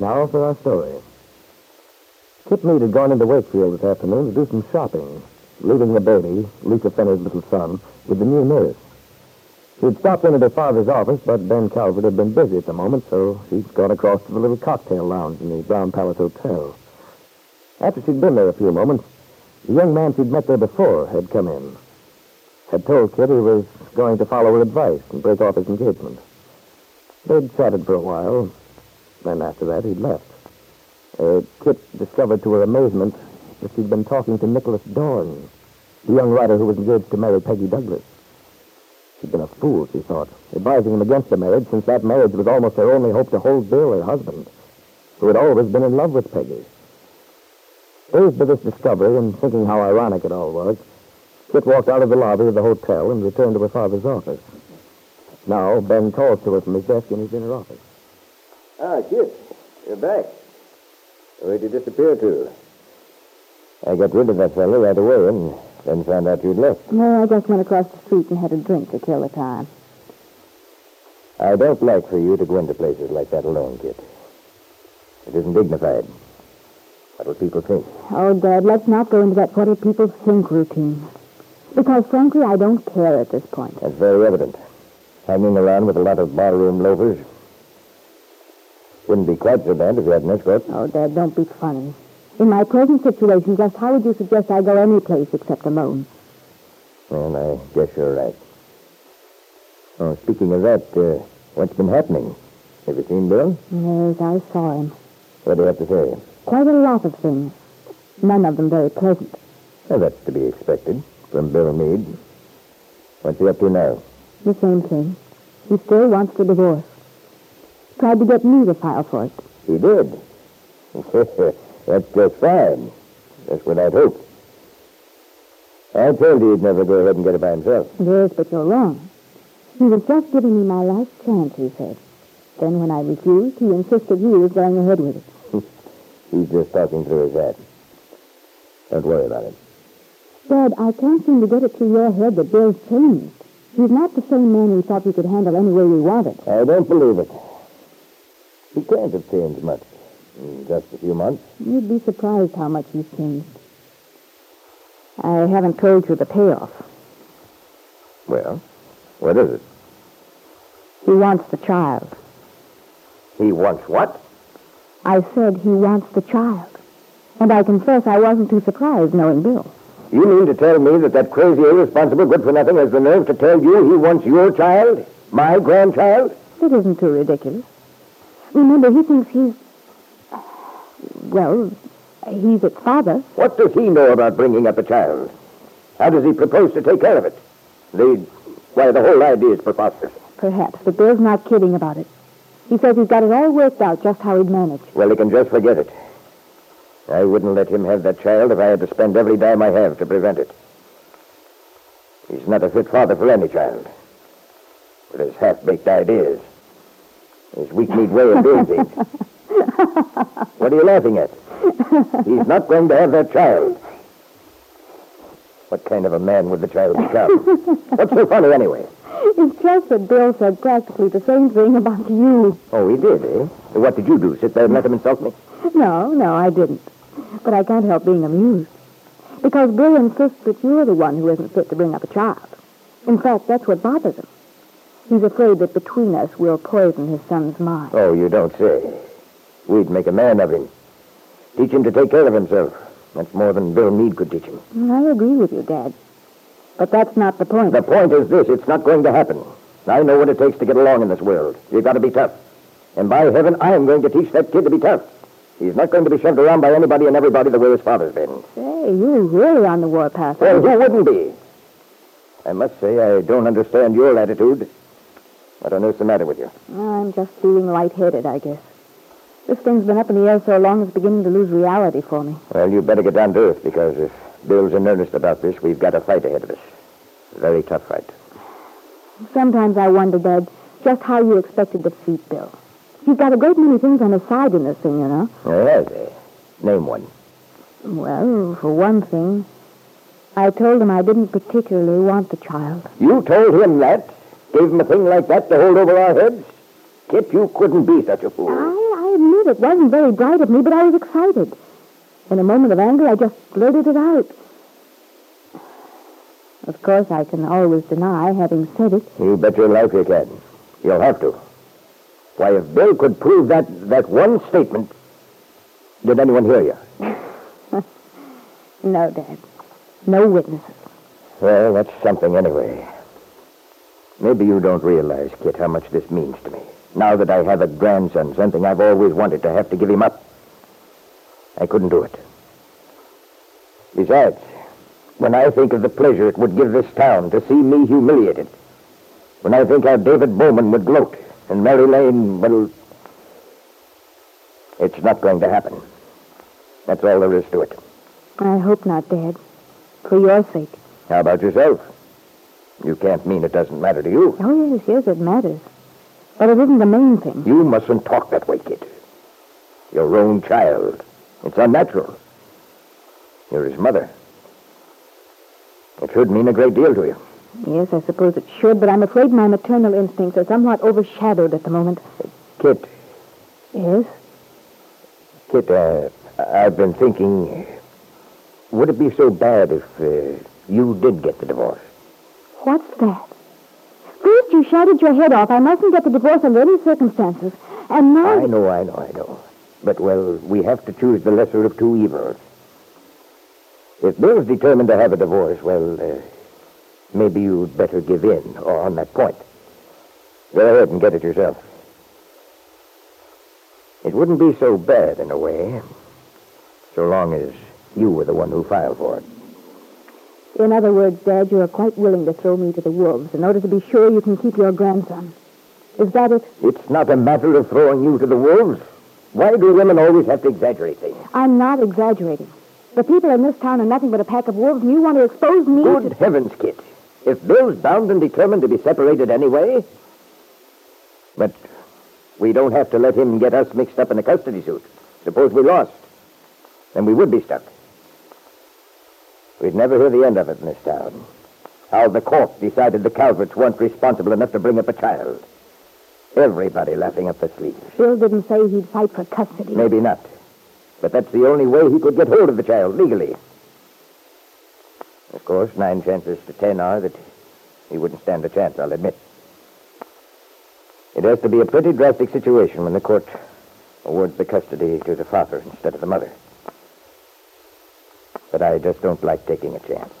Now for our story. Kit Meade had gone into Wakefield this afternoon to do some shopping, leaving the baby, Lisa Fenner's little son, with the new nurse. She'd stopped in at her father's office, but Ben Calvert had been busy at the moment, so she'd gone across to the little cocktail lounge in the Brown Palace Hotel. After she'd been there a few moments, the young man she'd met there before had come in. Had told Kit he was going to follow her advice and break off his engagement. They'd chatted for a while, then after that, he'd left. Uh, Kit discovered to her amazement that she'd been talking to Nicholas Dorn, the young writer who was engaged to marry Peggy Douglas. She'd been a fool, she thought, advising him against the marriage, since that marriage was almost her only hope to hold Bill, her husband, who had always been in love with Peggy. Dazed by this discovery and thinking how ironic it all was, Kit walked out of the lobby of the hotel and returned to her father's office. Now, Ben calls to her from his desk in his inner office. Ah, Kit, you're back. Where'd you disappear to? I got rid of that fellow right away and then found out you'd left. No, I just went across the street and had a drink to kill the time. I don't like for you to go into places like that alone, Kit. It isn't dignified. What will people think? Oh, Dad, let's not go into that what do people think routine. Because, frankly, I don't care at this point. That's very evident. Hanging around with a lot of barroom loafers. Wouldn't be quite so bad if you had an escort. Oh, Dad, don't be funny. In my present situation, just how would you suggest I go any place except alone? Well, I guess you're right. Oh, speaking of that, uh, what's been happening? Have you seen Bill? Yes, I saw him. What do you have to say? Quite a lot of things. None of them very pleasant. Well, that's to be expected from Bill Meade. What's he up to now? The same thing. He still wants the divorce. Tried to get me to file for it. He did. that's just fine. That's what I'd hoped. I told you he'd never go ahead and get it by himself. Yes, but you're wrong. He was just giving me my last chance, he said. Then when I refused, he insisted he was going ahead with it. He's just talking through his hat. Don't worry about it. Dad, I can't seem to get it through your head that Bill's changed. He's not the same man we thought we could handle any way we wanted. I don't believe it. He can't have changed much in just a few months. You'd be surprised how much he's changed. I haven't told you the payoff. Well, what is it? He wants the child. He wants what? I said he wants the child. And I confess I wasn't too surprised knowing Bill. You mean to tell me that that crazy, irresponsible, good-for-nothing has the nerve to tell you he wants your child? My grandchild? It isn't too ridiculous. Remember, he thinks he's. Well, he's its father. What does he know about bringing up a child? How does he propose to take care of it? The. Why, the whole idea is preposterous. Perhaps, but Bill's not kidding about it. He says he's got it all worked out just how he'd manage. Well, he can just forget it. I wouldn't let him have that child if I had to spend every dime I have to prevent it. He's not a fit father for any child. With his half-baked ideas. His weak-kneed way of doing things. what are you laughing at? He's not going to have that child. What kind of a man would the child become? What's so funny, anyway? It's just that Bill said practically the same thing about you. Oh, he did, eh? What did you do? Sit there and let him insult me? No, no, I didn't. But I can't help being amused. Because Bill insists that you're the one who isn't fit to bring up a child. In fact, that's what bothers him. He's afraid that between us we'll poison his son's mind. Oh, you don't say. We'd make a man of him. Teach him to take care of himself. That's more than Bill Meade could teach him. Mm, I agree with you, Dad. But that's not the point. The point is this it's not going to happen. I know what it takes to get along in this world. You've got to be tough. And by heaven, I am going to teach that kid to be tough. He's not going to be shoved around by anybody and everybody the way his father's been. Say, you're really on the warpath. Well, who wouldn't be? I must say I don't understand your attitude. What on earth's the matter with you? I'm just feeling lightheaded, I guess. This thing's been up in the air so long it's beginning to lose reality for me. Well, you'd better get down to earth because if Bill's in earnest about this, we've got a fight ahead of us. A very tough fight. Sometimes I wonder, Dad, just how you expected to defeat Bill. He's got a great many things on his side in this thing, you know. Oh, has he? Name one. Well, for one thing, I told him I didn't particularly want the child. You told him that? Gave him a thing like that to hold over our heads? Kit, you couldn't be such a fool. I, I admit it wasn't very bright of me, but I was excited. In a moment of anger, I just blurted it out. Of course, I can always deny having said it. You bet your life you can. You'll have to. Why, if Bill could prove that, that one statement, did anyone hear you? No, Dad. No witnesses. Well, that's something anyway. Maybe you don't realize, Kit, how much this means to me. Now that I have a grandson, something I've always wanted to have to give him up. I couldn't do it. Besides, when I think of the pleasure it would give this town to see me humiliated, when I think how David Bowman would gloat and Mary Lane, well, it's not going to happen. That's all there is to it. I hope not, Dad. For your sake. How about yourself? You can't mean it doesn't matter to you. Oh, yes, yes, it matters. But it isn't the main thing. You mustn't talk that way, kid. Your own child. It's unnatural. You're his mother. It should mean a great deal to you. Yes, I suppose it should, but I'm afraid my maternal instincts are somewhat overshadowed at the moment. Kit, Yes? Kit, uh, I've been thinking, would it be so bad if uh, you did get the divorce? What's that? First you shouted your head off. I mustn't get the divorce under any circumstances. And now... I know, I know, I know. But, well, we have to choose the lesser of two evils. If Bill's determined to have a divorce, well, uh, maybe you'd better give in on that point. Go ahead and get it yourself. It wouldn't be so bad in a way, so long as you were the one who filed for it. In other words, Dad, you are quite willing to throw me to the wolves in order to be sure you can keep your grandson. Is that it? It's not a matter of throwing you to the wolves. Why do women always have to exaggerate things? I'm not exaggerating. The people in this town are nothing but a pack of wolves, and you want to expose me Good to... heavens, Kit. If Bill's bound and determined to be separated anyway. But we don't have to let him get us mixed up in a custody suit. Suppose we lost. Then we would be stuck. We'd never hear the end of it in this town. How the court decided the Calverts weren't responsible enough to bring up a child. Everybody laughing up their sleeves. Bill didn't say he'd fight for custody. Maybe not. But that's the only way he could get hold of the child legally. Of course, nine chances to ten are that he wouldn't stand a chance, I'll admit. It has to be a pretty drastic situation when the court awards the custody to the father instead of the mother. But I just don't like taking a chance.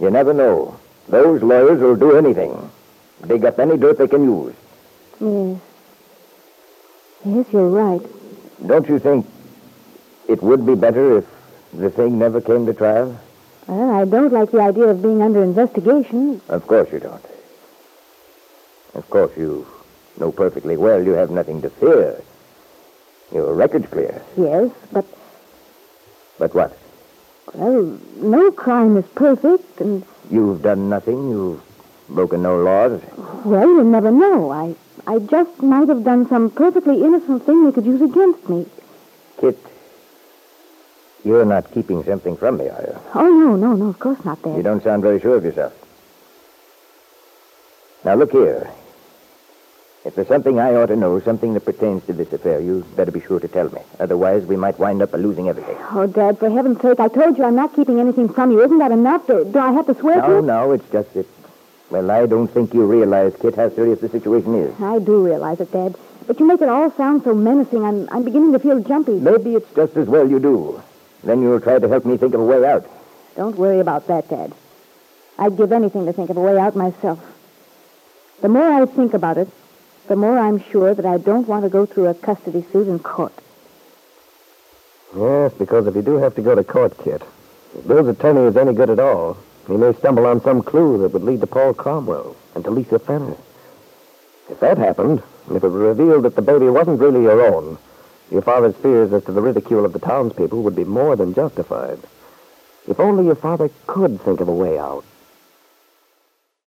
You never know. Those lawyers will do anything. Dig up any dirt they can use. Yes. Yes, you're right. Don't you think it would be better if the thing never came to trial? Well, I don't like the idea of being under investigation. Of course you don't. Of course you know perfectly well you have nothing to fear. Your record's clear. Yes, but, But what? well, no crime is perfect, and, You've done nothing. You've broken no laws. well, you never know. I, I just might have done some perfectly innocent thing they could use against me. Kit, you're not keeping something from me, are you? Oh, no, no, no, of course not, Dad. You don't sound very sure of yourself. Now, look here. If there's something I ought to know, something that pertains to this affair, you'd better be sure to tell me. Otherwise, we might wind up by losing everything. Oh, Dad, for heaven's sake, I told you I'm not keeping anything from you. Isn't that enough? Do, do I have to swear to No, it? no, it's just that Well, I don't think you realize, Kit, how serious the situation is. I do realize it, Dad. But you make it all sound so menacing. I'm, I'm beginning to feel jumpy. Maybe it's just as well you do. Then you'll try to help me think of a way out. Don't worry about that, Dad. I'd give anything to think of a way out myself. The more I think about it, the more I'm sure that I don't want to go through a custody suit in court. Yes, because if you do have to go to court, Kit, if Bill's attorney is any good at all, he may stumble on some clue that would lead to Paul Cromwell and to Lisa Fenner. If that happened, and if it were revealed that the baby wasn't really your own, your father's fears as to the ridicule of the townspeople would be more than justified. If only your father could think of a way out.